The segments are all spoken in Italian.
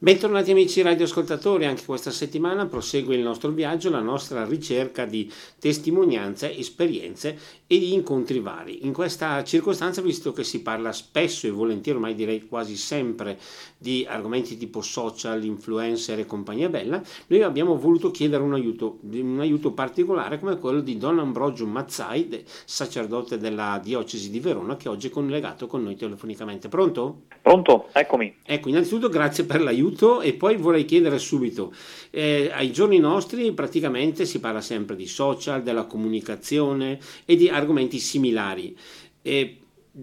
Bentornati amici radioascoltatori, anche questa settimana prosegue il nostro viaggio, la nostra ricerca di testimonianze, esperienze e di incontri vari. In questa circostanza, visto che si parla spesso e volentieri, ormai direi quasi sempre, di argomenti tipo social, influencer e compagnia bella, noi abbiamo voluto chiedere un aiuto, un aiuto particolare come quello di Don Ambrogio Mazzai, sacerdote della diocesi di Verona, che oggi è collegato con noi telefonicamente. Pronto? Pronto, eccomi. Ecco, innanzitutto grazie per l'aiuto aiuto e poi vorrei chiedere subito, eh, ai giorni nostri praticamente si parla sempre di social, della comunicazione e di argomenti similari. E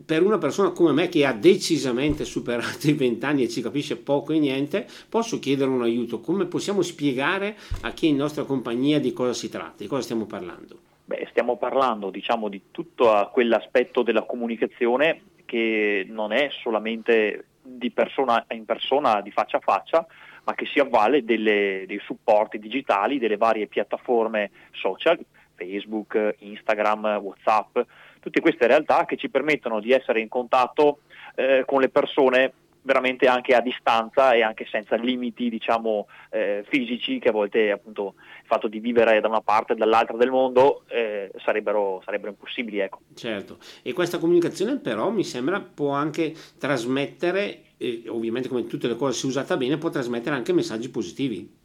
per una persona come me che ha decisamente superato i vent'anni e ci capisce poco e niente, posso chiedere un aiuto. Come possiamo spiegare a chi è in nostra compagnia di cosa si tratta, di cosa stiamo parlando? Beh, stiamo parlando diciamo, di tutto quell'aspetto della comunicazione che non è solamente di persona in persona, di faccia a faccia, ma che si avvale delle, dei supporti digitali, delle varie piattaforme social, Facebook, Instagram, Whatsapp, tutte queste realtà che ci permettono di essere in contatto eh, con le persone veramente anche a distanza e anche senza limiti diciamo, eh, fisici che a volte appunto il fatto di vivere da una parte e dall'altra del mondo eh, sarebbero, sarebbero, impossibili. Ecco. Certo, e questa comunicazione però mi sembra può anche trasmettere, eh, ovviamente come tutte le cose se usata bene, può trasmettere anche messaggi positivi.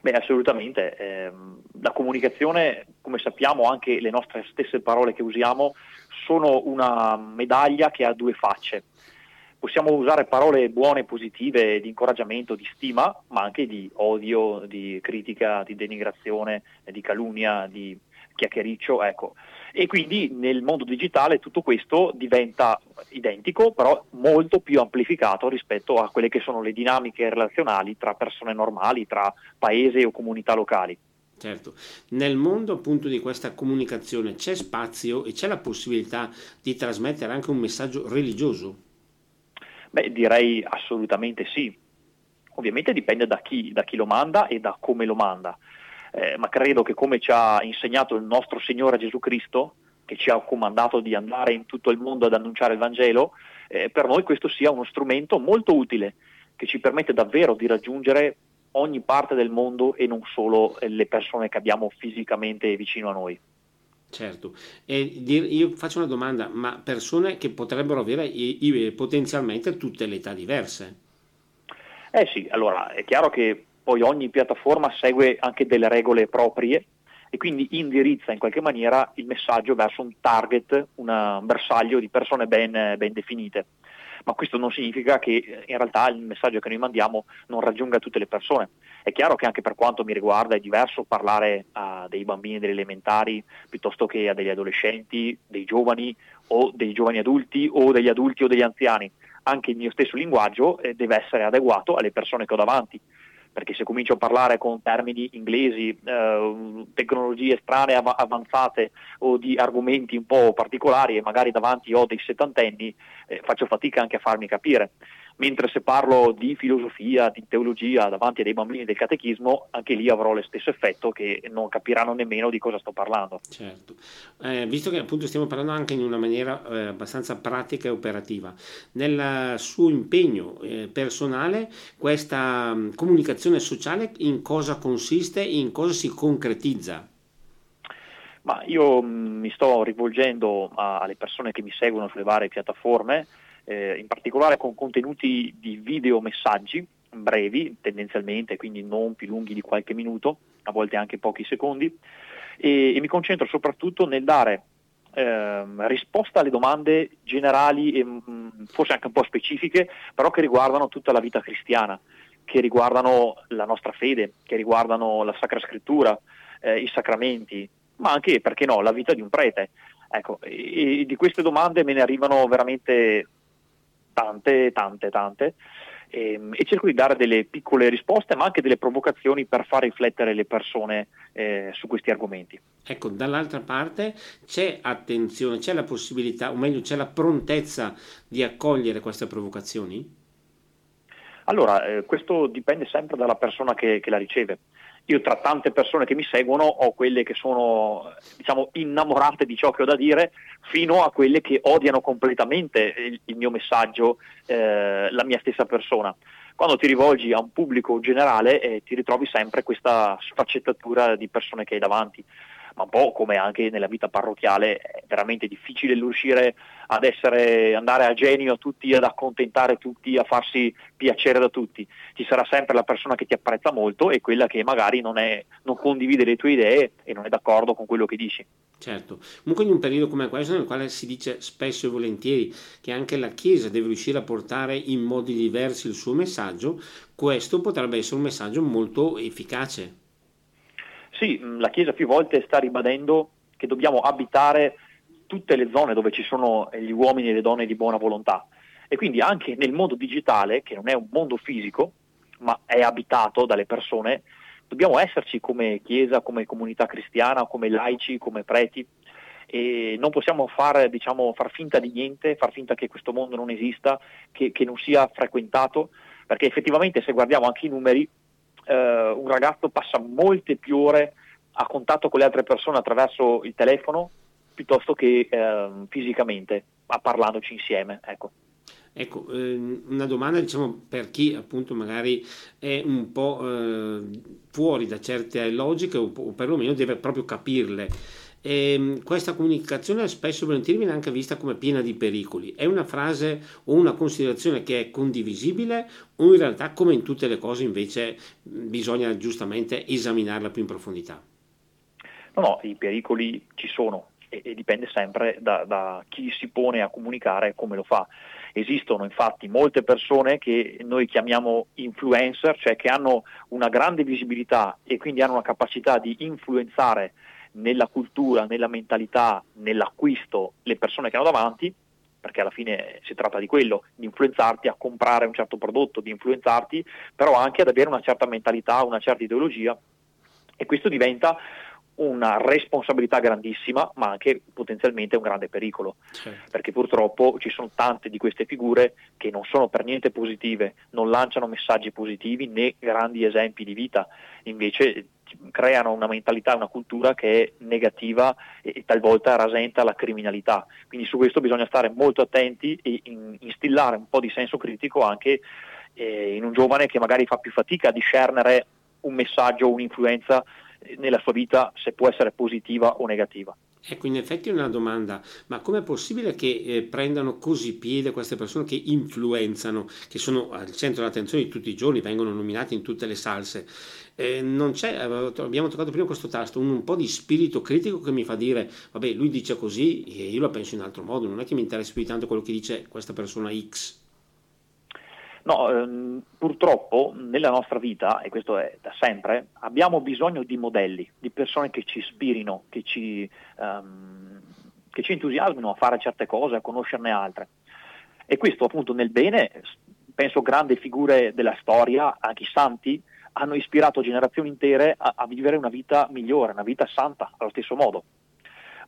Beh, assolutamente. Eh, la comunicazione, come sappiamo, anche le nostre stesse parole che usiamo, sono una medaglia che ha due facce possiamo usare parole buone, positive, di incoraggiamento, di stima, ma anche di odio, di critica, di denigrazione, di calunnia, di chiacchiericcio, ecco. E quindi nel mondo digitale tutto questo diventa identico, però molto più amplificato rispetto a quelle che sono le dinamiche relazionali tra persone normali, tra paese o comunità locali. Certo, nel mondo appunto di questa comunicazione c'è spazio e c'è la possibilità di trasmettere anche un messaggio religioso? Beh, direi assolutamente sì. Ovviamente dipende da chi, da chi lo manda e da come lo manda, eh, ma credo che come ci ha insegnato il nostro Signore Gesù Cristo, che ci ha comandato di andare in tutto il mondo ad annunciare il Vangelo, eh, per noi questo sia uno strumento molto utile che ci permette davvero di raggiungere ogni parte del mondo e non solo le persone che abbiamo fisicamente vicino a noi. Certo, e io faccio una domanda, ma persone che potrebbero avere potenzialmente tutte le età diverse? Eh sì, allora è chiaro che poi ogni piattaforma segue anche delle regole proprie e quindi indirizza in qualche maniera il messaggio verso un target, un bersaglio di persone ben, ben definite ma questo non significa che eh, in realtà il messaggio che noi mandiamo non raggiunga tutte le persone. È chiaro che anche per quanto mi riguarda è diverso parlare a dei bambini delle elementari piuttosto che a degli adolescenti, dei giovani o dei giovani adulti o degli adulti o degli anziani. Anche il mio stesso linguaggio eh, deve essere adeguato alle persone che ho davanti perché se comincio a parlare con termini inglesi, eh, tecnologie strane av- avanzate o di argomenti un po' particolari e magari davanti ho dei settantenni, eh, faccio fatica anche a farmi capire mentre se parlo di filosofia, di teologia davanti a dei bambini del catechismo, anche lì avrò lo stesso effetto che non capiranno nemmeno di cosa sto parlando. Certo, eh, visto che appunto stiamo parlando anche in una maniera eh, abbastanza pratica e operativa, nel suo impegno eh, personale questa mh, comunicazione sociale in cosa consiste, in cosa si concretizza? Ma io mh, mi sto rivolgendo a, alle persone che mi seguono sulle varie piattaforme, eh, in particolare con contenuti di video messaggi brevi tendenzialmente, quindi non più lunghi di qualche minuto, a volte anche pochi secondi, e, e mi concentro soprattutto nel dare eh, risposta alle domande generali e mh, mm, forse anche un po' specifiche, però che riguardano tutta la vita cristiana, che riguardano la nostra fede, che riguardano la Sacra Scrittura, eh, i sacramenti, ma anche, perché no, la vita di un prete. Ecco, e, e di queste domande me ne arrivano veramente tante, tante, tante. E, ehm, e, cerco di dare delle piccole risposte ma anche delle provocazioni per far riflettere le persone eh, su questi argomenti. Ecco, dall'altra parte c'è attenzione, c'è la possibilità, o meglio c'è la prontezza di accogliere queste provocazioni? Allora, eh, questo dipende sempre dalla persona che, che la riceve io tra tante persone che mi seguono ho quelle che sono diciamo, innamorate di ciò che ho da dire fino a quelle che odiano completamente il, il mio messaggio, eh, la mia stessa persona. quando ti rivolgi a un pubblico generale eh, ti ritrovi sempre questa sfaccettatura di persone che hai davanti ma un po' come anche nella vita parrocchiale è veramente difficile riuscire ad essere, andare a genio a tutti, ad accontentare tutti, a farsi piacere da tutti. Ci sarà sempre la persona che ti apprezza molto e quella che magari non, è, non condivide le tue idee e non è d'accordo con quello che dici. Certo, comunque in un periodo come questo nel quale si dice spesso e volentieri che anche la Chiesa deve riuscire a portare in modi diversi il suo messaggio, questo potrebbe essere un messaggio molto efficace. Sì, mm, la Chiesa più volte sta ribadendo che dobbiamo abitare tutte le zone dove ci sono gli uomini e le donne di buona volontà. E quindi anche nel mondo digitale, che non è un mondo fisico, ma è abitato dalle persone, dobbiamo esserci come Chiesa, come comunità cristiana, come laici, come preti. E non possiamo far, diciamo, far finta di niente, far finta che questo mondo non esista, che, che non sia frequentato, perché effettivamente se guardiamo anche i numeri eh, un ragazzo passa molte più ore a contatto con le altre persone attraverso il telefono piuttosto che eh, fisicamente, a parlandoci insieme. Ecco. Ecco, ehm, una domanda diciamo per chi appunto magari è un po' eh, fuori da certe logiche o, o perlomeno deve proprio capirle. E ehm, questa comunicazione spesso volentieri viene anche vista come piena di pericoli. È una frase o una considerazione che è condivisibile o in realtà, come in tutte le cose, invece bisogna giustamente esaminarla più in profondità? No, no, i pericoli ci sono e, e dipende sempre da, da chi si pone a comunicare e come lo fa. Esistono infatti molte persone che noi chiamiamo influencer, cioè che hanno una grande visibilità e quindi hanno una capacità di influenzare nella cultura, nella mentalità, nell'acquisto le persone che hanno davanti, perché alla fine si tratta di quello, di influenzarti a comprare un certo prodotto, di influenzarti, però anche ad avere una certa mentalità, una certa ideologia. E questo diventa una responsabilità grandissima, ma anche potenzialmente un grande pericolo, certo. perché purtroppo ci sono tante di queste figure che non sono per niente positive, non lanciano messaggi positivi né grandi esempi di vita, invece creano una mentalità, una cultura che è negativa e, talvolta rasenta la criminalità. Quindi su questo bisogna stare molto attenti e instillare un po' di senso critico anche eh, in un giovane che magari fa più fatica a discernere un messaggio, un'influenza eh, nella sua vita se può essere positiva o negativa. Ecco, in effetti è una domanda, ma com'è possibile che eh, prendano così piede queste persone che influenzano, che sono al centro dell'attenzione di tutti i giorni, vengono nominati in tutte le salse? Eh, non c'è, abbiamo toccato prima questo tasto, un, un, po' di spirito critico che mi fa dire, vabbè, lui dice così e io la penso in altro modo, non è che mi interessa più di tanto quello che dice questa persona X. No, ehm, purtroppo nella nostra vita, e questo è da sempre, abbiamo bisogno di modelli, di persone che ci ispirino, che ci, ehm, che ci entusiasmino a fare certe cose, a conoscerne altre. E questo appunto nel bene, penso grandi figure della storia, anche i santi, hanno ispirato generazioni intere a, a vivere una vita migliore, una vita santa allo stesso modo.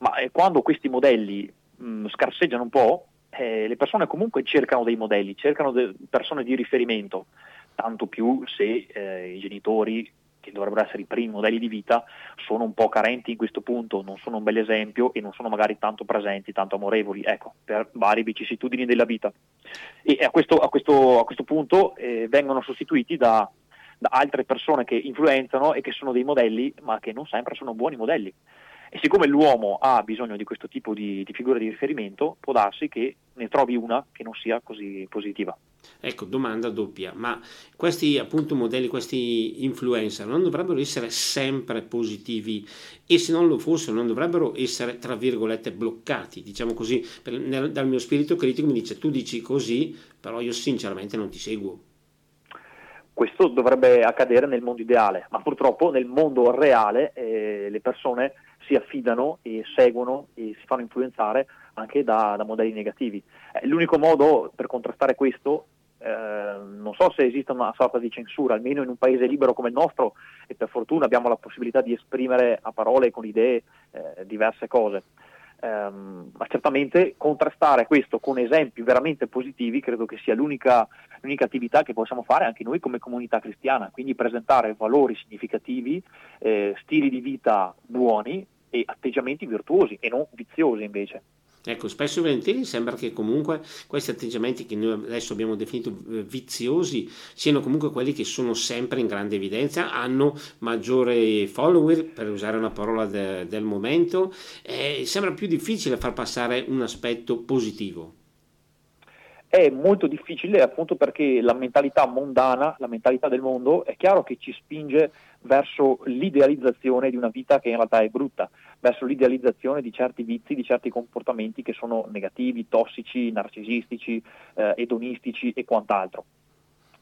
Ma eh, quando questi modelli mh, scarseggiano un po', eh, le persone comunque cercano dei modelli, cercano de- persone di riferimento, tanto più se eh, i genitori, che dovrebbero essere i primi modelli di vita, sono un po' carenti in questo punto, non sono un bel esempio e non sono magari tanto presenti, tanto amorevoli, ecco, per varie vicissitudini della vita. E a questo, a questo, a questo punto eh, vengono sostituiti da, da altre persone che influenzano e che sono dei modelli, ma che non sempre sono buoni modelli. E siccome l'uomo ha bisogno di questo tipo di, di figura di riferimento, può darsi che ne trovi una che non sia così positiva. Ecco, domanda doppia, ma questi appunto modelli, questi influencer non dovrebbero essere sempre positivi e se non lo fossero non dovrebbero essere tra virgolette bloccati, diciamo così, per, nel, dal mio spirito critico mi dice tu dici così, però io sinceramente non ti seguo. Questo dovrebbe accadere nel mondo ideale, ma purtroppo nel mondo reale eh, le persone si affidano e seguono e si fanno influenzare anche da, da modelli negativi. Eh, l'unico modo per contrastare questo, eh, non so se esiste una sorta di censura, almeno in un paese libero come il nostro, e per fortuna abbiamo la possibilità di esprimere a parole e con idee eh, diverse cose. Um, ma certamente contrastare questo con esempi veramente positivi credo che sia l'unica, l'unica, attività che possiamo fare anche noi come comunità cristiana, quindi presentare valori significativi, eh, stili di vita buoni e atteggiamenti virtuosi e non viziosi invece. Ecco, spesso e volentieri sembra che comunque questi atteggiamenti che noi adesso abbiamo definito eh, viziosi siano comunque quelli che sono sempre in grande evidenza, hanno maggiore follower, per usare una parola de, del momento, e sembra più difficile far passare un aspetto positivo. È molto difficile appunto perché la mentalità mondana, la mentalità del mondo, è chiaro che ci spinge verso l'idealizzazione di una vita che in realtà è brutta, verso l'idealizzazione di certi vizi, di certi comportamenti che sono negativi, tossici, narcisistici, eh, edonistici e quant'altro.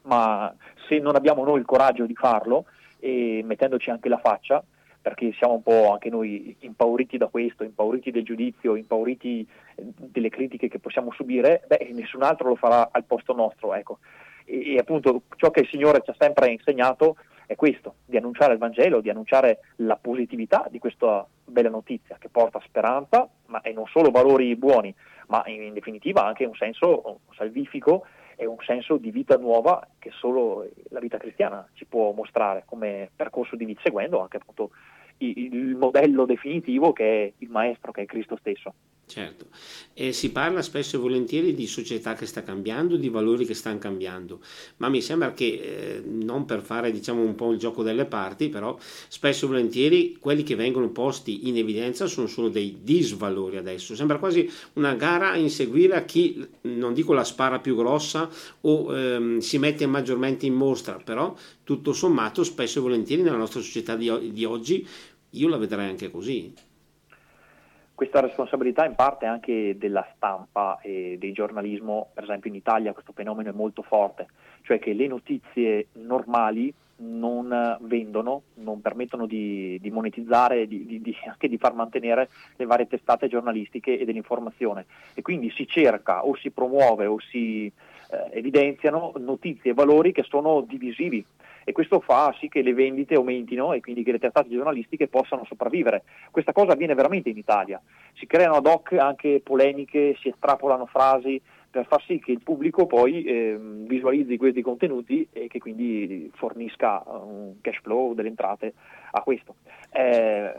Ma se non abbiamo noi il coraggio di farlo, e mettendoci anche la faccia, perché siamo un po' anche noi impauriti da questo, impauriti del giudizio, impauriti eh, delle critiche che possiamo subire, beh, nessun altro lo farà al posto nostro. Ecco. E, e, appunto ciò che il Signore ci ha sempre insegnato è questo, di annunciare il Vangelo, di annunciare la positività di questa bella notizia che porta speranza, ma e non solo valori buoni, ma in, in definitiva anche un senso salvifico e un senso di vita nuova che solo la vita cristiana ci può mostrare come percorso di vita, seguendo anche appunto il modello definitivo che è il maestro, che è Cristo stesso. Certo, e si parla spesso e volentieri di società che sta cambiando, di valori che stanno cambiando, ma mi sembra che, eh, non per fare diciamo un po' il gioco delle parti, però spesso e volentieri quelli che vengono posti in evidenza sono solo dei disvalori adesso, sembra quasi una gara a inseguire a chi, non dico la spara più grossa o ehm, si mette maggiormente in mostra, però tutto sommato spesso e volentieri nella nostra società di, di oggi io la vedrei anche così questa responsabilità in parte anche della stampa e del giornalismo, per esempio in Italia questo fenomeno è molto forte, cioè che le notizie normali non vendono, non permettono di, di monetizzare, di, di, anche di far mantenere le varie testate giornalistiche e dell'informazione. E quindi si cerca o si promuove o si eh, evidenziano notizie e valori che sono divisivi e questo fa sì che le vendite aumentino e quindi che le testate giornalistiche possano sopravvivere. Questa cosa avviene veramente in Italia. Si creano ad hoc anche polemiche, si estrapolano frasi per far sì che il pubblico poi eh, visualizzi questi contenuti e che quindi fornisca un cash flow delle entrate a questo. Eh,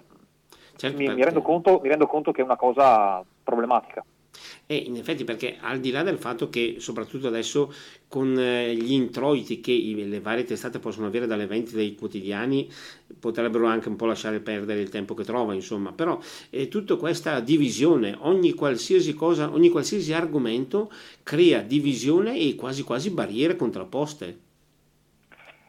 certo, mi, mi, rendo conto, mi rendo conto che è una cosa problematica. E in effetti perché al di là del fatto che soprattutto adesso con eh, gli introiti che le varie testate possono avere dalle vendite dei quotidiani potrebbero anche un po' lasciare perdere il tempo che trova, insomma, però eh, tutta questa divisione, ogni qualsiasi cosa, ogni qualsiasi argomento crea divisione e quasi quasi barriere contrapposte.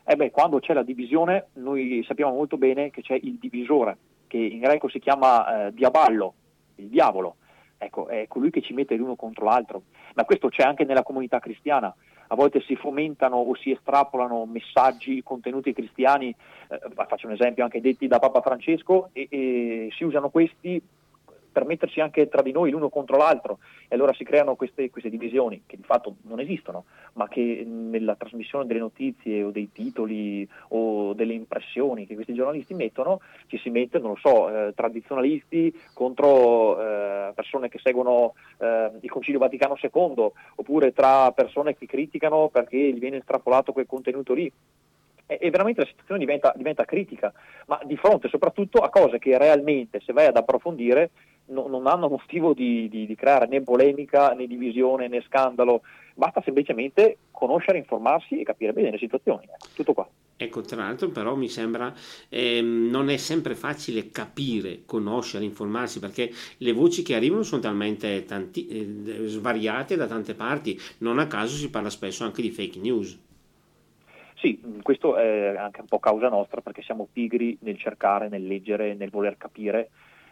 Eh beh, quando c'è la divisione noi sappiamo molto bene che c'è il divisore, che in greco si chiama eh, diaballo, il diavolo, ecco, è colui che ci mette l'uno contro l'altro, ma questo c'è anche nella comunità cristiana, a volte si fomentano o si estrapolano messaggi, contenuti cristiani, eh, faccio un esempio anche detti da Papa Francesco, e, e si usano questi per metterci anche tra di noi l'uno contro l'altro e allora si creano queste, queste, divisioni che di fatto non esistono, ma che nella trasmissione delle notizie o dei titoli o delle impressioni che questi giornalisti mettono ci si mette, non lo so, eh, tradizionalisti contro eh, persone che seguono eh, il Concilio Vaticano II oppure tra persone che criticano perché gli viene estrapolato quel contenuto lì. E veramente la situazione diventa, diventa, critica, ma di fronte soprattutto a cose che realmente, se vai ad approfondire, no, non hanno motivo di, di, di, creare né polemica, né divisione, né scandalo, basta semplicemente conoscere, informarsi e capire bene le situazioni. Tutto qua. Ecco, tra l'altro però mi sembra eh, non è sempre facile capire, conoscere, informarsi, perché le voci che arrivano sono talmente tanti, eh, svariate da tante parti, non a caso si parla spesso anche di fake news. Sì, questo è anche un po' causa nostra perché siamo pigri nel cercare, nel leggere, nel voler capire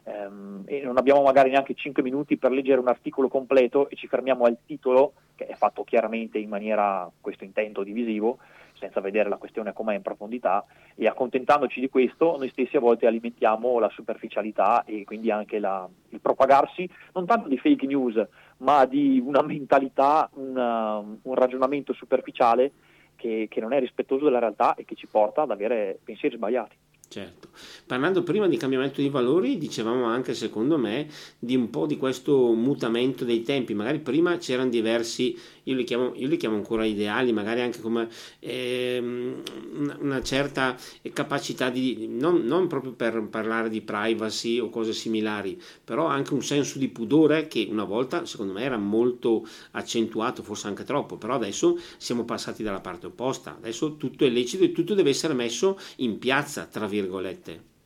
ehm, e non abbiamo magari neanche 5 minuti per leggere un articolo completo e ci fermiamo al titolo, che è fatto chiaramente in maniera, questo intento divisivo, senza vedere la questione com'è in profondità e accontentandoci di questo noi stessi a volte alimentiamo la superficialità e quindi anche la, il propagarsi non tanto di fake news ma di una mentalità, una, un ragionamento superficiale che, che non è rispettoso della realtà e che ci porta ad avere pensieri sbagliati. Certo, parlando prima di cambiamento di valori, dicevamo anche secondo me di un po' di questo mutamento dei tempi, magari prima c'erano diversi io li chiamo, io li chiamo ancora ideali, magari anche come eh, una certa capacità di, non, non, proprio per parlare di privacy o cose similari, però anche un senso di pudore che una volta secondo me era molto accentuato, forse anche troppo, però adesso siamo passati dalla parte opposta, adesso tutto è lecito e tutto deve essere messo in piazza, tra virgolette.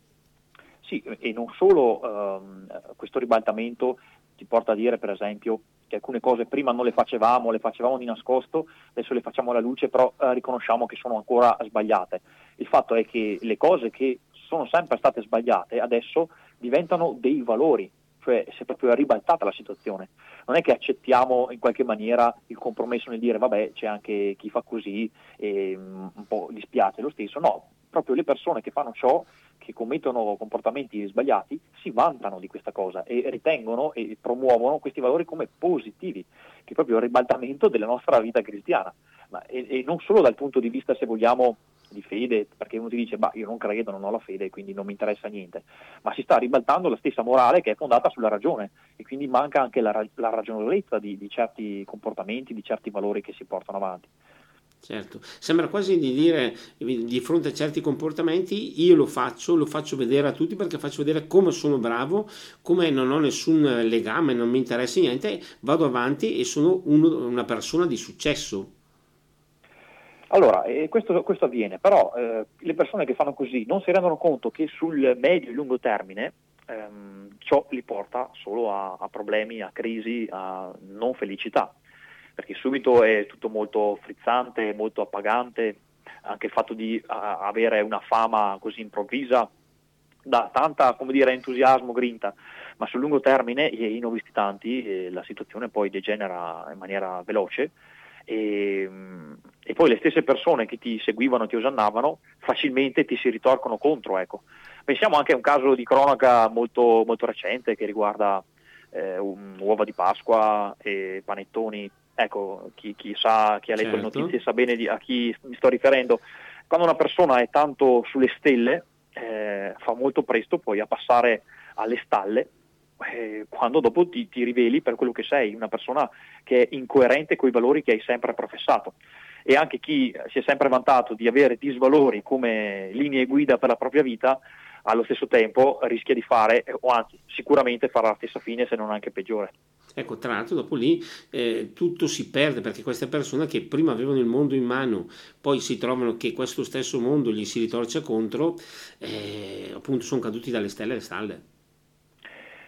Sì, e non solo ehm, questo ribaltamento ti porta a dire per esempio che alcune cose prima non le facevamo, le facevamo di nascosto, adesso le facciamo alla luce, però eh, riconosciamo che sono ancora sbagliate. Il fatto è che le cose che sono sempre state sbagliate adesso diventano dei valori, cioè si è proprio ribaltata la situazione. Non è che accettiamo in qualche maniera il compromesso nel dire vabbè c'è anche chi fa così e um, un po' dispiace lo stesso, no, proprio le persone che fanno ciò che commettono comportamenti sbagliati si vantano di questa cosa e ritengono e promuovono questi valori come positivi, che è proprio il ribaltamento della nostra vita cristiana. Ma, e, e, non solo dal punto di vista, se vogliamo, di fede, perché uno ti dice, ma io non credo, non ho la fede, quindi non mi interessa niente, ma si sta ribaltando la stessa morale che è fondata sulla ragione e quindi manca anche la, la ragionevolezza di, di certi comportamenti, di certi valori che si portano avanti. Certo, sembra quasi di dire di fronte a certi comportamenti io lo faccio, lo faccio vedere a tutti perché faccio vedere come sono bravo, come non ho nessun legame, non mi interessa niente, vado avanti e sono uno, una persona di successo. Allora, eh, questo, questo, avviene, però eh, le persone che fanno così non si rendono conto che sul medio e lungo termine ehm, ciò li porta solo a, a problemi, a crisi, a non felicità perché subito è tutto molto frizzante, molto appagante, anche il fatto di a, avere una fama così improvvisa dà tanta dire, entusiasmo, grinta, ma sul lungo termine, e io ne ho visti tanti, eh, la situazione poi degenera in maniera veloce e, e, poi le stesse persone che ti seguivano, ti osannavano, facilmente ti si ritorcono contro. Ecco. Pensiamo anche a un caso di cronaca molto, molto recente che riguarda eh, un, uova di Pasqua e panettoni ecco, chi, chi, sa, chi ha letto certo. le notizie sa bene di, a chi mi sto riferendo, quando una persona è tanto sulle stelle, eh, fa molto presto poi a passare alle stalle, eh, quando dopo ti, ti, riveli per quello che sei, una persona che è incoerente con i valori che hai sempre professato. E anche chi si è sempre vantato di avere disvalori come linee guida per la propria vita, allo stesso tempo rischia di fare, o anzi sicuramente farà la stessa fine se non anche peggiore. Ecco, tra l'altro dopo lì eh, tutto si perde perché queste persone che prima avevano il mondo in mano, poi si trovano che questo stesso mondo gli si ritorce contro, eh, appunto sono caduti dalle stelle alle stalle.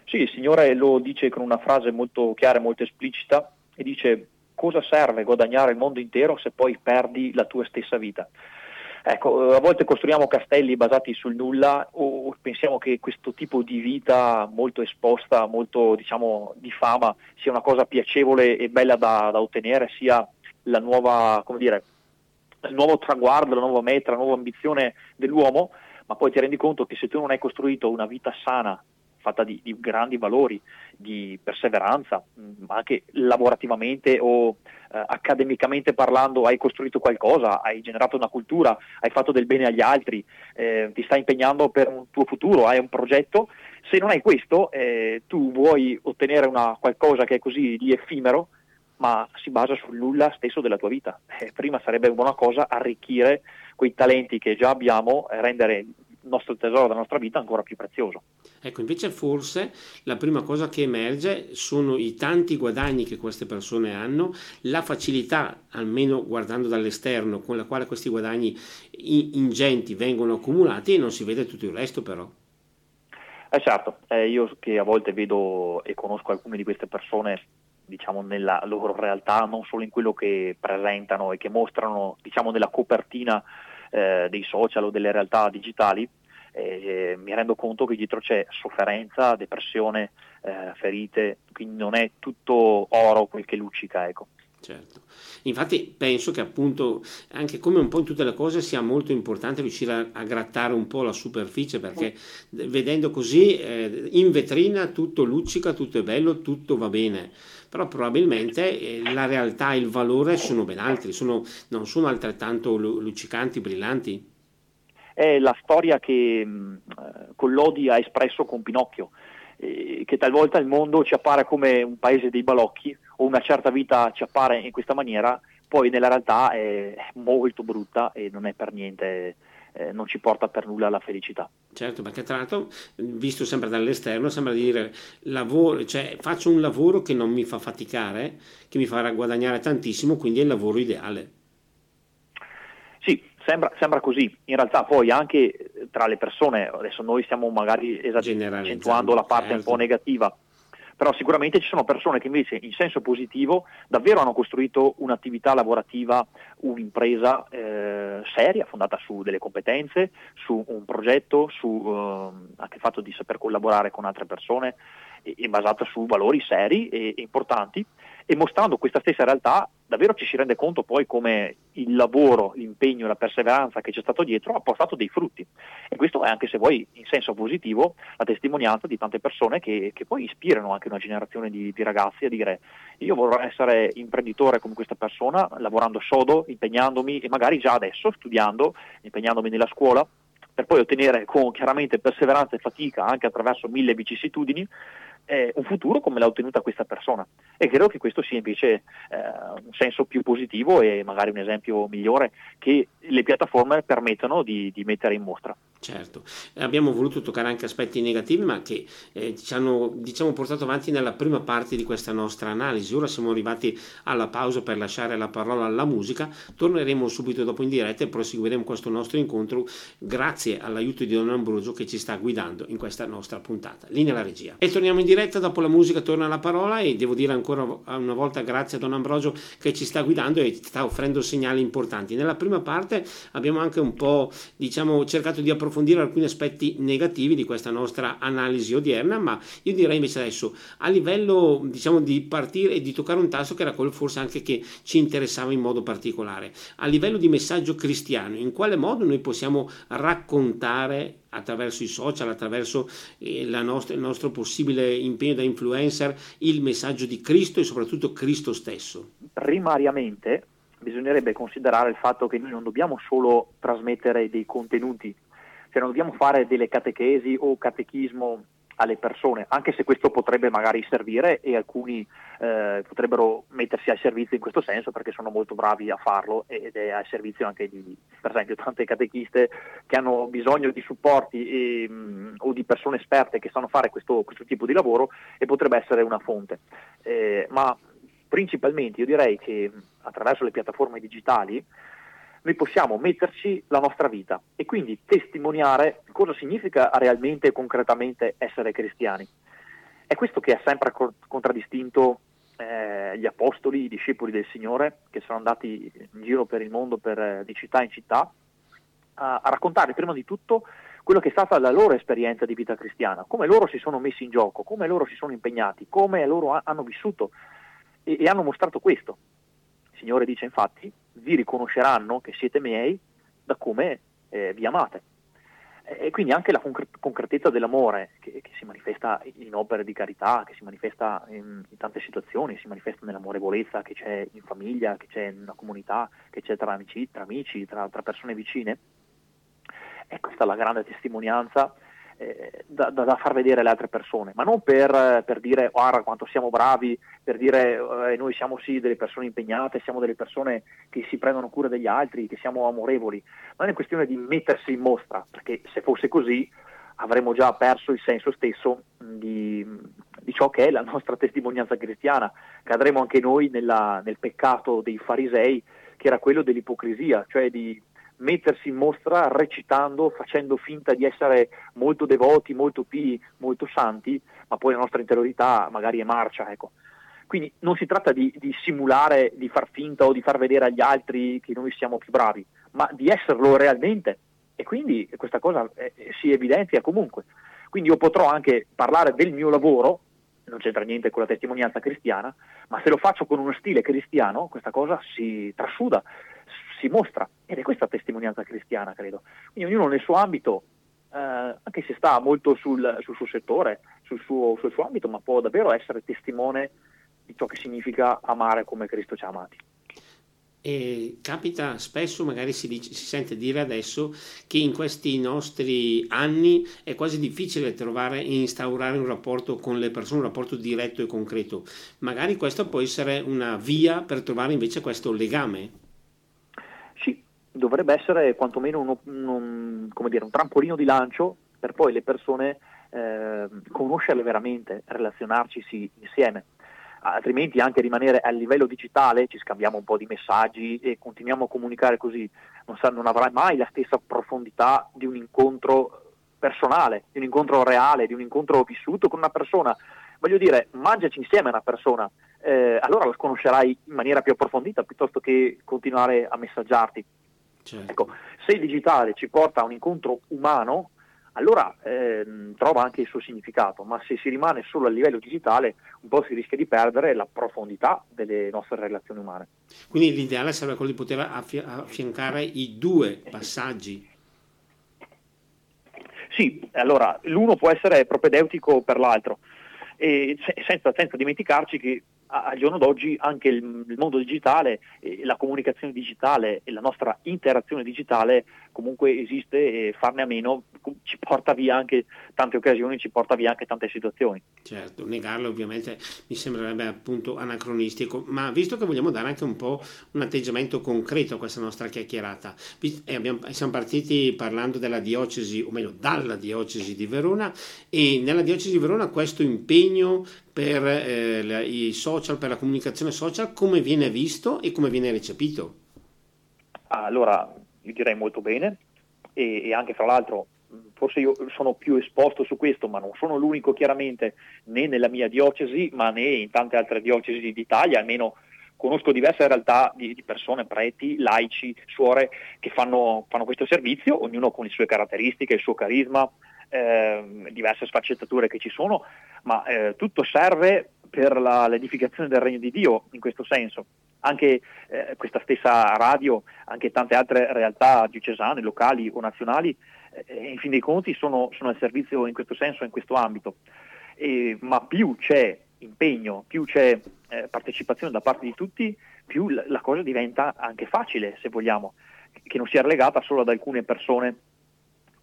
Sì, il Signore lo dice con una frase molto chiara e molto esplicita e dice cosa serve guadagnare il mondo intero se poi perdi la tua stessa vita? Ecco, a volte costruiamo castelli basati sul nulla o pensiamo che questo tipo di vita molto esposta, molto diciamo di fama, sia una cosa piacevole e bella da, da ottenere, sia nuova, dire, il nuovo traguardo, la nuova meta, la nuova ambizione dell'uomo, ma poi ti rendi conto che se tu non hai costruito una vita sana, fatta di, di grandi valori, di perseveranza, mm, ma anche lavorativamente o eh, accademicamente parlando hai costruito qualcosa, hai generato una cultura, hai fatto del bene agli altri, eh, ti stai impegnando per un tuo futuro, hai un progetto, se non hai questo eh, tu vuoi ottenere una, qualcosa che è così di effimero, ma si basa sul nulla stesso della tua vita. Eh, prima sarebbe una buona cosa arricchire quei talenti che già abbiamo, rendere nostro tesoro della nostra vita ancora più prezioso. Ecco, invece forse la prima cosa che emerge sono i tanti guadagni che queste persone hanno, la facilità, almeno guardando dall'esterno, con la quale questi guadagni ingenti vengono accumulati e non si vede tutto il resto però. Eh certo, eh, io che a volte vedo e conosco alcune di queste persone diciamo nella loro realtà, non solo in quello che presentano e che mostrano diciamo nella copertina eh, dei social o delle realtà digitali, eh, mi rendo conto che dietro c'è sofferenza, depressione, eh, ferite, quindi non è tutto oro quel che luccica. Ecco. Certo. Infatti penso che appunto anche come un po' in tutte le cose sia molto importante riuscire a, a grattare un po' la superficie perché vedendo così eh, in vetrina tutto luccica, tutto è bello, tutto va bene, però probabilmente eh, la realtà e il valore sono ben altri, sono, non sono altrettanto luccicanti, brillanti. È la storia che mh, Collodi ha espresso con Pinocchio eh, che talvolta il mondo ci appare come un paese dei balocchi o una certa vita ci appare in questa maniera, poi nella realtà è molto brutta e non è per niente eh, non ci porta per nulla alla felicità. Certo, perché tra l'altro, visto sempre dall'esterno, sembra dire lavoro, cioè faccio un lavoro che non mi fa faticare, che mi farà guadagnare tantissimo, quindi è il lavoro ideale. Sì, sembra, sembra così. In realtà poi anche tra le persone, adesso noi stiamo magari accentuando la parte certo. un po' certo. negativa, però sicuramente ci sono persone che invece in senso positivo davvero hanno costruito un'attività lavorativa, un'impresa eh, seria, fondata su delle competenze, su un progetto, su eh, anche il fatto di saper collaborare con altre persone e, e basata su valori seri e, e importanti e mostrando questa stessa realtà davvero ci si rende conto poi come il lavoro, l'impegno, la perseveranza che c'è stato dietro ha portato dei frutti. E questo è anche se vuoi in senso positivo la testimonianza di tante persone che, che poi ispirano anche una generazione di, di, ragazzi a dire io vorrei essere imprenditore come questa persona lavorando sodo, impegnandomi e magari già adesso studiando, impegnandomi nella scuola per poi ottenere con chiaramente perseveranza e fatica anche attraverso mille vicissitudini eh, un futuro come l'ha ottenuta questa persona e credo che questo sia invece eh, un senso più positivo e magari un esempio migliore che le piattaforme permettono di, di mettere in mostra. Certo, abbiamo voluto toccare anche aspetti negativi ma che eh, ci hanno diciamo, portato avanti nella prima parte di questa nostra analisi. Ora siamo arrivati alla pausa per lasciare la parola alla musica, torneremo subito dopo in diretta e proseguiremo questo nostro incontro grazie all'aiuto di Don Ambrogio che ci sta guidando in questa nostra puntata. Linea alla regia. E torniamo in diretta, dopo la musica torna la parola e devo dire ancora una volta grazie a Don Ambrogio che ci sta guidando e sta offrendo segnali importanti. Nella prima parte abbiamo anche un po' diciamo, cercato di approfondire approfondire alcuni aspetti negativi di questa nostra analisi odierna, ma io direi invece adesso a livello diciamo di partire e di toccare un tasto che era quello forse anche che ci interessava in modo particolare. A livello di messaggio cristiano, in quale modo noi possiamo raccontare attraverso i social, attraverso eh, nostra, il nostro possibile impegno da influencer, il messaggio di Cristo e soprattutto Cristo stesso? Primariamente bisognerebbe considerare il fatto che noi non dobbiamo solo trasmettere dei contenuti se non dobbiamo fare delle catechesi o catechismo alle persone, anche se questo potrebbe magari servire e alcuni eh, potrebbero mettersi al servizio in questo senso perché sono molto bravi a farlo ed è al servizio anche di, per esempio, tante catechiste che hanno bisogno di supporti e, mh, mm, o di persone esperte che sanno fare questo, questo, tipo di lavoro e potrebbe essere una fonte. Eh, ma principalmente io direi che attraverso le piattaforme digitali noi possiamo metterci la nostra vita e quindi testimoniare cosa significa realmente e concretamente essere cristiani. È questo che ha sempre contraddistinto eh, gli apostoli, i discepoli del Signore, che sono andati in giro per il mondo, per, di città in città, a, a raccontare prima di tutto quello che è stata la loro esperienza di vita cristiana, come loro si sono messi in gioco, come loro si sono impegnati, come loro ha, hanno vissuto e, e hanno mostrato questo. Il Signore dice infatti, vi riconosceranno che siete miei da come eh, vi amate. E quindi anche la concretezza dell'amore che, che, si manifesta in opere di carità, che si manifesta in, in, tante situazioni, si manifesta nell'amorevolezza che c'è in famiglia, che c'è in una comunità, che c'è tra amici, tra, amici, tra, tra persone vicine. E questa è la grande testimonianza eh, da, da, far vedere alle altre persone, ma non per, per dire guarda quanto siamo bravi, per dire eh, noi siamo sì delle persone impegnate, siamo delle persone che si prendono cura degli altri, che siamo amorevoli, ma è una questione di mettersi in mostra, perché se fosse così avremmo già perso il senso stesso di, di ciò che è la nostra testimonianza cristiana, cadremo anche noi nella, nel peccato dei farisei, che era quello dell'ipocrisia, cioè di mettersi in mostra recitando, facendo finta di essere molto devoti, molto pii, molto santi, ma poi la nostra interiorità magari è marcia. Ecco. Quindi non si tratta di, di, simulare, di far finta o di far vedere agli altri che noi siamo più bravi, ma di esserlo realmente. E quindi questa cosa eh, si evidenzia comunque. Quindi io potrò anche parlare del mio lavoro, non c'entra niente con la testimonianza cristiana, ma se lo faccio con uno stile cristiano, questa cosa si trasuda, si mostra ed è questa testimonianza cristiana, credo. Quindi ognuno nel suo ambito, eh, anche se sta molto sul, sul suo settore, sul suo, sul suo ambito, ma può davvero essere testimone di ciò che significa amare come Cristo ci ha amati. E capita spesso, magari si, dice, si, sente dire adesso, che in questi nostri anni è quasi difficile trovare e instaurare un rapporto con le persone, un rapporto diretto e concreto. Magari questa può essere una via per trovare invece questo legame. Dovrebbe essere quantomeno uno, un, dire, un trampolino di lancio per poi le persone eh, conoscerle veramente, relazionarci insieme altrimenti anche rimanere a livello digitale, ci scambiamo un po' di messaggi e continuiamo a comunicare così, non, sa, non avrai mai la stessa profondità di un incontro personale, di un incontro reale, di un incontro vissuto con una persona. Voglio dire, mangiaci insieme una persona, eh, allora la conoscerai in maniera più approfondita piuttosto che continuare a messaggiarti. Certo. Ecco, se il digitale ci porta a un incontro umano, allora eh, trova anche il suo significato, ma se si rimane solo a livello digitale un po' si rischia di perdere la profondità delle nostre relazioni umane. Quindi l'ideale sarebbe quello di poter affi- affiancare i due passaggi. Sì, allora l'uno può essere propedeutico per l'altro, e senza, senza dimenticarci che al giorno d'oggi anche il, il mondo digitale, eh, la comunicazione digitale e la nostra interazione digitale comunque esiste e farne a meno ci porta via anche tante occasioni, ci porta via anche tante situazioni. Certo, negarlo ovviamente mi sembrerebbe appunto anacronistico, ma visto che vogliamo dare anche un po' un atteggiamento concreto a questa nostra chiacchierata, e abbiamo, siamo partiti parlando della diocesi, o meglio dalla diocesi di Verona, e nella diocesi di Verona questo impegno per eh, i social, per la comunicazione social, come viene visto e come viene recepito? Allora, io direi molto bene e, e anche fra l'altro forse io sono più esposto su questo, ma non sono l'unico chiaramente né nella mia diocesi, ma né in tante altre diocesi d'Italia, almeno conosco diverse realtà di, di persone, preti, laici, suore che fanno, fanno, questo servizio, ognuno con le sue caratteristiche, il suo carisma, eh, diverse sfaccettature che ci sono, ma eh, tutto serve per la, l'edificazione del regno di Dio in questo senso anche eh, questa stessa radio, anche tante altre realtà diocesane, locali o nazionali, eh, in fin dei conti sono, sono, al servizio in questo senso, in questo ambito. E, ma più c'è impegno, più c'è eh, partecipazione da parte di tutti, più la, la cosa diventa anche facile, se vogliamo, che non sia relegata solo ad alcune persone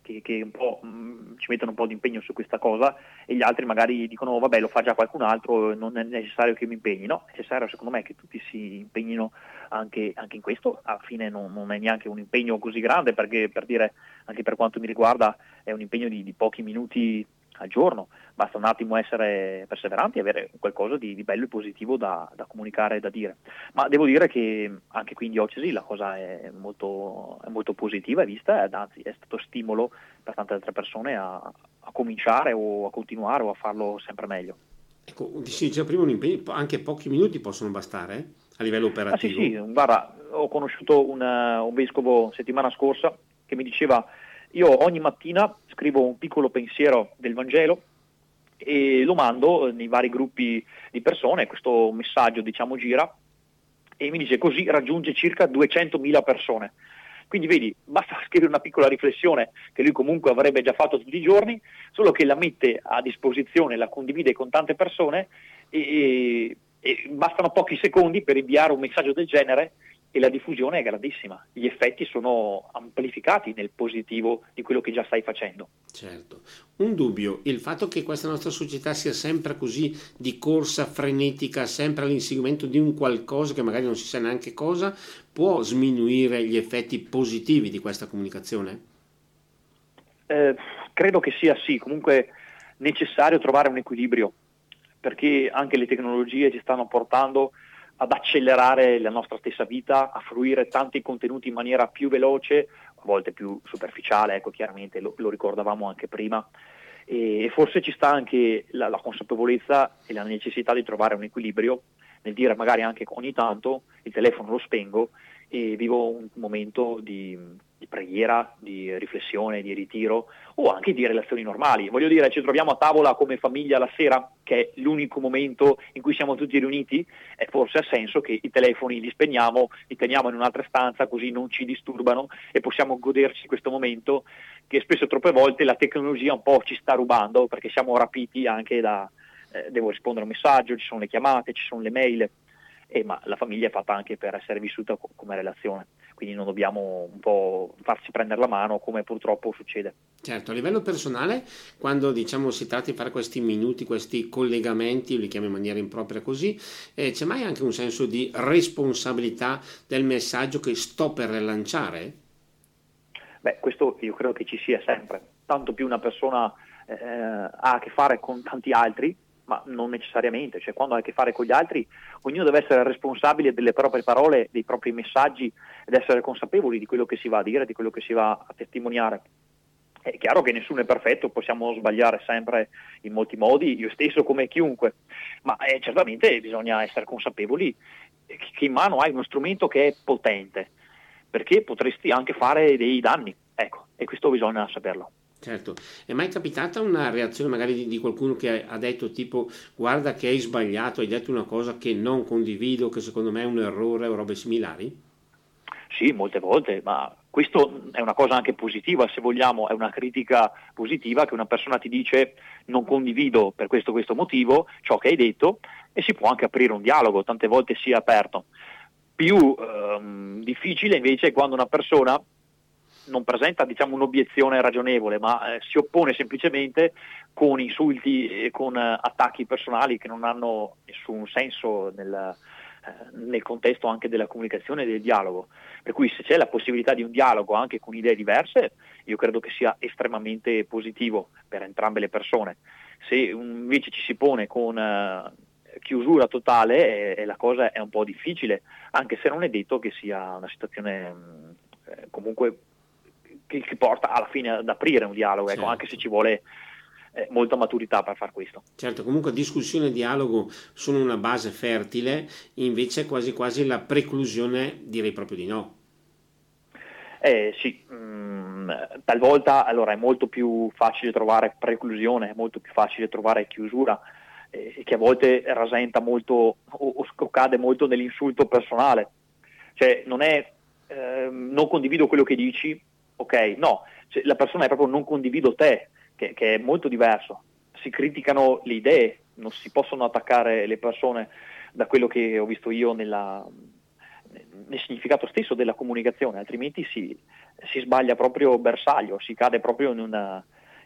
che, che mh, mm, ci mettono un po' di impegno su questa cosa e gli altri magari dicono oh, vabbè lo fa già qualcun altro, non è necessario che mi impegni. No, è necessario secondo me che tutti si impegnino anche, anche in questo, alla fine non, non, è neanche un impegno così grande perché per dire anche per quanto mi riguarda è un impegno di, di pochi minuti al giorno, basta un attimo essere perseveranti e avere qualcosa di, di bello e positivo da, da, comunicare e da dire. Ma devo dire che anche qui in diocesi la cosa è molto, è molto positiva e vista, ed anzi è stato stimolo per tante altre persone a, a cominciare o a continuare o a farlo sempre meglio. Ecco, si diceva prima un impegno, anche pochi minuti possono bastare eh, a livello operativo? Ah, sì, sì, guarda, ho conosciuto un, un vescovo settimana scorsa che mi diceva io ogni mattina scrivo un piccolo pensiero del Vangelo e lo mando nei vari gruppi di persone, questo messaggio diciamo gira e mi dice così raggiunge circa 200.000 persone. Quindi vedi, basta scrivere una piccola riflessione che lui comunque avrebbe già fatto tutti i giorni, solo che la mette a disposizione, la condivide con tante persone e, e bastano pochi secondi per inviare un messaggio del genere e la diffusione è grandissima, gli effetti sono amplificati nel positivo di quello che già stai facendo. Certo, un dubbio, il fatto che questa nostra società sia sempre così di corsa frenetica, sempre all'inseguimento di un qualcosa che magari non si sa neanche cosa, può sminuire gli effetti positivi di questa comunicazione? Eh, credo che sia sì, comunque necessario trovare un equilibrio, perché anche le tecnologie ci stanno portando ad accelerare la nostra stessa vita, a fruire tanti contenuti in maniera più veloce, a volte più superficiale, ecco chiaramente lo, lo ricordavamo anche prima, e, forse ci sta anche la, la consapevolezza e la necessità di trovare un equilibrio nel dire magari anche ogni tanto il telefono lo spengo e vivo un momento di, di, preghiera, di riflessione, di ritiro o anche di relazioni normali. Voglio dire, ci troviamo a tavola come famiglia la sera, che è l'unico momento in cui siamo tutti riuniti, e forse ha senso che i telefoni li spegniamo, li teniamo in un'altra stanza così non ci disturbano e possiamo goderci questo momento che spesso troppe volte la tecnologia un po' ci sta rubando perché siamo rapiti anche da, eh, devo rispondere a un messaggio, ci sono le chiamate, ci sono le mail eh, ma la famiglia è fatta anche per essere vissuta co- come relazione, quindi non dobbiamo un po' farci prendere la mano come purtroppo succede. Certo, a livello personale, quando diciamo si tratta di fare questi minuti, questi collegamenti, li chiamo in maniera impropria così, eh, c'è mai anche un senso di responsabilità del messaggio che sto per rilanciare? Beh, questo io credo che ci sia sempre, tanto più una persona eh, ha a che fare con tanti altri, ma non necessariamente, cioè quando ha a che fare con gli altri ognuno deve essere responsabile delle proprie parole, dei propri messaggi ed essere consapevoli di quello che si va a dire, di quello che si va a testimoniare. È chiaro che nessuno è perfetto, possiamo sbagliare sempre in molti modi, io stesso come chiunque, ma eh, certamente bisogna essere consapevoli che in mano hai uno strumento che è potente, perché potresti anche fare dei danni, ecco, e questo bisogna saperlo. Certo, è mai capitata una reazione magari di, di, qualcuno che ha detto tipo guarda che hai sbagliato, hai detto una cosa che non condivido, che secondo me è un errore o robe similari? Sì, molte volte, ma questo è una cosa anche positiva, se vogliamo, è una critica positiva che una persona ti dice non condivido per questo questo motivo ciò che hai detto e si può anche aprire un dialogo, tante volte si è aperto. Più ehm, difficile invece è quando una persona non presenta diciamo, un'obiezione ragionevole, ma eh, si oppone semplicemente con insulti e con eh, attacchi personali che non hanno nessun senso nel, eh, nel contesto anche della comunicazione e del dialogo. Per cui se c'è la possibilità di un dialogo anche con idee diverse, io credo che sia estremamente positivo per entrambe le persone. Se invece ci si pone con eh, chiusura totale, eh, la cosa è un po' difficile, anche se non è detto che sia una situazione eh, comunque che, che, porta alla fine ad aprire un dialogo, ecco, certo. anche se ci vuole eh, molta maturità per far questo. Certo, comunque discussione e dialogo sono una base fertile, invece quasi quasi la preclusione direi proprio di no. Eh, sì, mm, talvolta allora, è molto più facile trovare preclusione, è molto più facile trovare chiusura, eh, che a volte rasenta molto o, o cade molto nell'insulto personale. Cioè non è eh, non condivido quello che dici, ok, no, cioè, la persona è proprio non condivido te, che, che, è molto diverso. Si criticano le idee, non si possono attaccare le persone da quello che ho visto io nella, nel significato stesso della comunicazione, altrimenti si, si sbaglia proprio bersaglio, si cade proprio in una,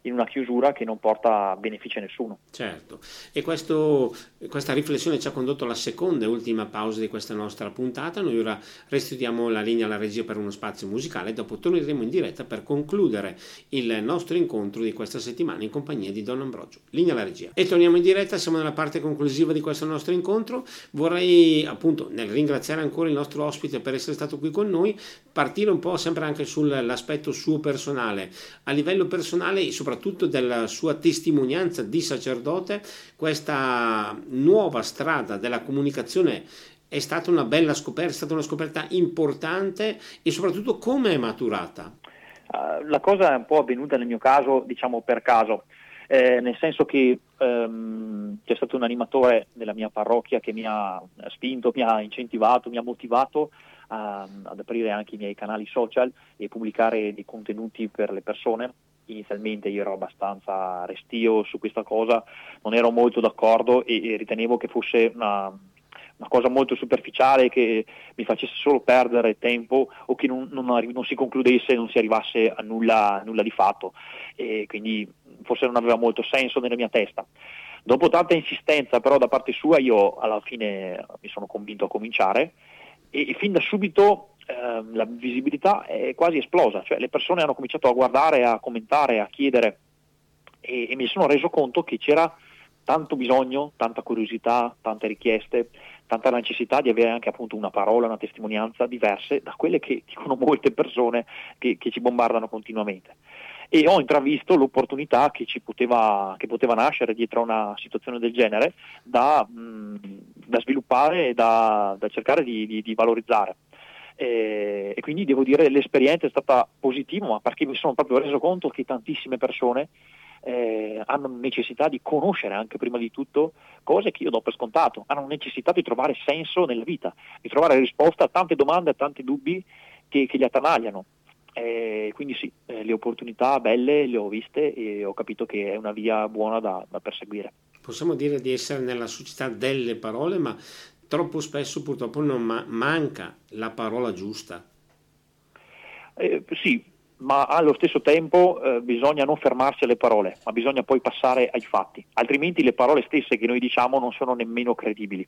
in una chiusura che non porta benefici a nessuno. Certo, e questo, questa riflessione ci ha condotto alla seconda e ultima pausa di questa nostra puntata. Noi ora restituiamo la linea alla regia per uno spazio musicale, dopo torneremo in diretta per concludere il nostro incontro di questa settimana in compagnia di Don Ambrogio. Linea alla regia. E torniamo in diretta, siamo nella parte conclusiva di questo nostro incontro. Vorrei appunto nel ringraziare ancora il nostro ospite per essere stato qui con noi, partire un po' sempre anche sull'aspetto suo personale. A livello personale, soprattutto soprattutto della sua testimonianza di sacerdote, questa nuova strada della comunicazione è stata una bella scoperta, è stata una scoperta importante e soprattutto come è maturata? Uh, la cosa è un po' avvenuta nel mio caso, diciamo per caso, eh, nel senso che um, c'è stato un animatore della mia parrocchia che mi ha spinto, mi ha incentivato, mi ha motivato a, ad aprire anche i miei canali social e pubblicare dei contenuti per le persone inizialmente io ero abbastanza restio su questa cosa, non ero molto d'accordo e, e ritenevo che fosse una, una, cosa molto superficiale che mi facesse solo perdere tempo o che non, non, non si concludesse, non si arrivasse a nulla, nulla di fatto e quindi forse non aveva molto senso nella mia testa. Dopo tanta insistenza però da parte sua io alla fine mi sono convinto a cominciare e, e fin da subito La visibilità è quasi esplosa, cioè le persone hanno cominciato a guardare, a commentare, a chiedere e, e mi sono reso conto che c'era tanto bisogno, tanta curiosità, tante richieste, tanta necessità di avere anche appunto una parola, una testimonianza diverse da quelle che dicono molte persone che, che ci bombardano continuamente. E ho intravisto l'opportunità che, poteva, che poteva nascere dietro a una situazione del genere da, mh, da sviluppare e da, da cercare di, di, di valorizzare eh, e quindi devo dire che l'esperienza è stata positiva, ma perché mi sono proprio reso conto che tantissime persone eh, hanno necessità di conoscere anche prima di tutto cose che io do per scontato, hanno necessità di trovare senso nella vita, di trovare risposta a tante domande, a tanti dubbi che, che li attanagliano. Eh, quindi sì, eh, le opportunità belle le ho viste e ho capito che è una via buona da, da perseguire. Possiamo dire di essere nella società delle parole, ma troppo spesso purtroppo non ma- manca la parola giusta. Eh, sì, ma allo stesso tempo eh, bisogna non fermarsi alle parole, ma bisogna poi passare ai fatti, altrimenti le parole stesse che noi diciamo non sono nemmeno credibili.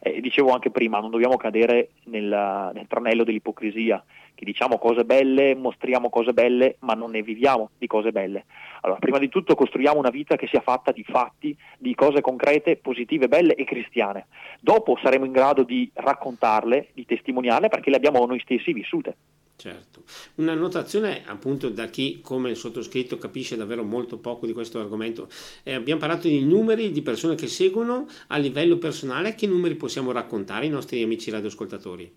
Eh, dicevo anche prima, non dobbiamo cadere nel, nel tranello dell'ipocrisia, che diciamo cose belle, mostriamo cose belle, ma non ne viviamo di cose belle. Allora, prima di tutto costruiamo una vita che sia fatta di fatti, di cose concrete, positive, belle e cristiane. Dopo saremo in grado di raccontarle, di testimoniarle, perché le abbiamo noi stessi vissute. Certo, una notazione appunto da chi come il sottoscritto capisce davvero molto poco di questo argomento. Eh, abbiamo parlato di numeri di persone che seguono a livello personale, che numeri possiamo raccontare ai nostri amici radioascoltatori?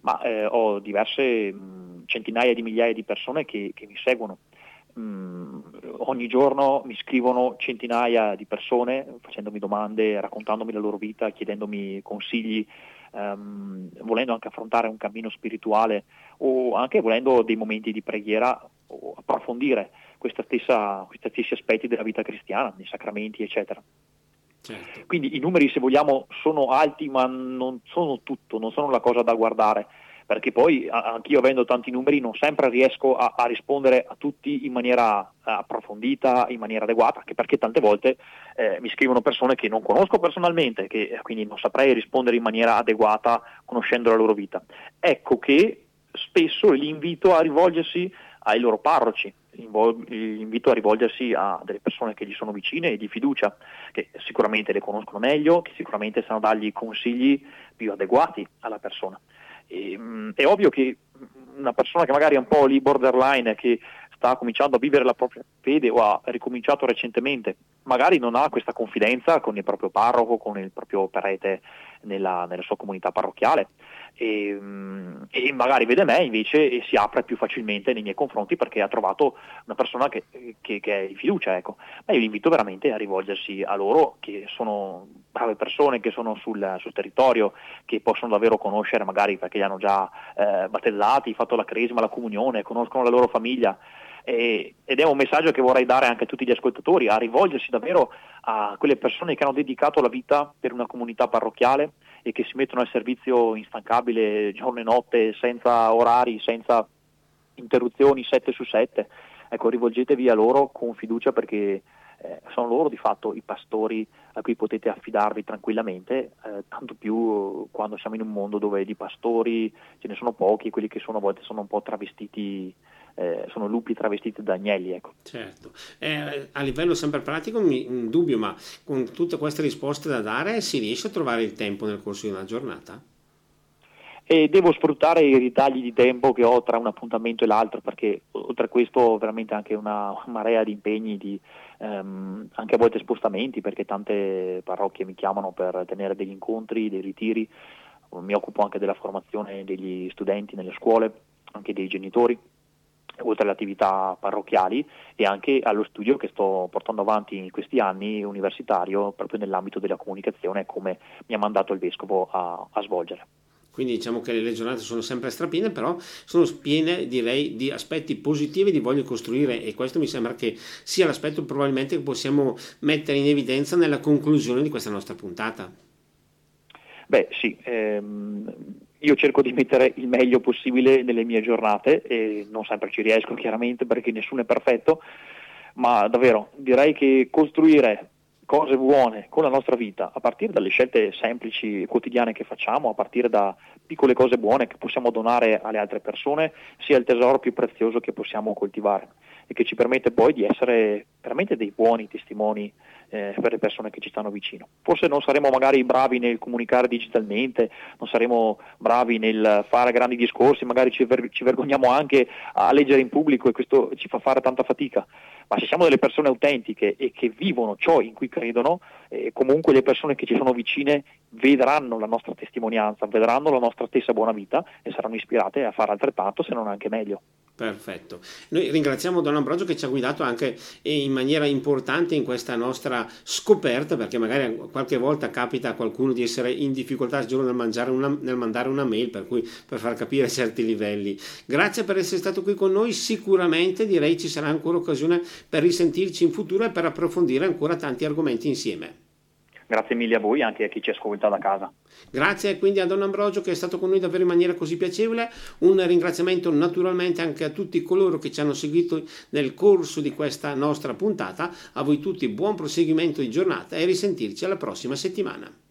Ma eh, ho diverse mh, centinaia di migliaia di persone che, che mi seguono. Mm, ogni giorno mi scrivono centinaia di persone facendomi domande, raccontandomi la loro vita, chiedendomi consigli ehm, volendo anche affrontare un cammino spirituale o anche volendo dei momenti di preghiera o approfondire stessa, questi stessi aspetti della vita cristiana, i sacramenti, eccetera. Certo. Quindi i numeri, se vogliamo, sono alti, ma non sono tutto, non sono la cosa da guardare perché poi anch'io avendo tanti numeri non sempre riesco a, a rispondere a tutti in maniera eh, approfondita, in maniera adeguata, anche perché tante volte eh, mi scrivono persone che non conosco personalmente, che eh, quindi non saprei rispondere in maniera adeguata conoscendo la loro vita. Ecco che spesso li invito a rivolgersi ai loro parroci, li invito a rivolgersi a delle persone che gli sono vicine e di fiducia, che sicuramente le conoscono meglio, che sicuramente sanno dargli consigli più adeguati alla persona. E, mh, è ovvio che una persona che magari è un po' lì borderline, che sta cominciando a vivere la propria fede o ha ricominciato recentemente, magari non ha questa confidenza con il proprio parroco, con il proprio prete nella, nella sua comunità parrocchiale e, mm, e, magari vede me invece e si apre più facilmente nei miei confronti perché ha trovato una persona che, che, che è di fiducia. Ecco. Ma io li invito veramente a rivolgersi a loro, che sono brave persone, che sono sul, sul territorio, che possono davvero conoscere magari perché li hanno già eh, battezzati, fatto la cresima, la comunione, conoscono la loro famiglia. Ed è un messaggio che vorrei dare anche a tutti gli ascoltatori, a rivolgersi davvero a quelle persone che hanno dedicato la vita per una comunità parrocchiale, e che si mettono al servizio instancabile giorno e notte, senza orari, senza interruzioni 7 su 7. Ecco, rivolgetevi a loro con fiducia perché eh, sono loro di fatto i pastori a cui potete affidarvi tranquillamente, eh, tanto più quando siamo in un mondo dove di pastori ce ne sono pochi, quelli che sono a volte sono un po' travestiti eh, sono lupi travestiti da agnelli. Ecco. Certo, eh, a livello sempre pratico mi, un dubbio, ma con tutte queste risposte da dare si riesce a trovare il tempo nel corso di una giornata? E devo sfruttare i ritagli di tempo che ho tra un appuntamento e l'altro perché oltre a questo ho veramente anche una marea di impegni, di, ehm, anche a volte spostamenti perché tante parrocchie mi chiamano per tenere degli incontri, dei ritiri, mi occupo anche della formazione degli studenti nelle scuole, anche dei genitori oltre alle attività parrocchiali e anche allo studio che sto portando avanti in questi anni universitario proprio nell'ambito della comunicazione come mi ha mandato il Vescovo a, a svolgere. Quindi diciamo che le giornate sono sempre strapiene, però sono piene direi di aspetti positivi di voglio costruire e questo mi sembra che sia l'aspetto probabilmente che possiamo mettere in evidenza nella conclusione di questa nostra puntata. Beh sì, ehm, io cerco di mettere il meglio possibile nelle mie giornate e non sempre ci riesco chiaramente perché nessuno è perfetto, ma davvero direi che costruire cose buone con la nostra vita, a partire dalle scelte semplici quotidiane che facciamo, a partire da piccole cose buone che possiamo donare alle altre persone, sia il tesoro più prezioso che possiamo coltivare e che ci permette poi di essere veramente dei buoni testimoni eh, per le persone che ci stanno vicino. Forse non saremo magari bravi nel comunicare digitalmente, non saremo bravi nel fare grandi discorsi, magari ci, ver- ci vergogniamo anche a leggere in pubblico e questo ci fa fare tanta fatica, ma se siamo delle persone autentiche e che vivono ciò in cui credono, eh, comunque le persone che ci sono vicine vedranno la nostra testimonianza, vedranno la nostra stessa buona vita e saranno ispirate a fare altrettanto, se non anche meglio. Perfetto. Noi ringraziamo Don Ambrogio che ci ha guidato anche in maniera importante in questa nostra scoperta, perché magari qualche volta capita a qualcuno di essere in difficoltà nel, una, nel mandare una mail, per, cui, per far capire certi livelli. Grazie per essere stato qui con noi, sicuramente direi ci sarà ancora occasione per risentirci in futuro e per approfondire ancora tanti argomenti insieme. grazie mille a voi e anche a chi ci ascolta da casa. Grazie quindi a Don Ambrogio che è stato con noi davvero in maniera così piacevole, un ringraziamento naturalmente anche a tutti coloro che ci hanno seguito nel corso di questa nostra puntata, a voi tutti buon proseguimento di giornata e risentirci alla prossima settimana.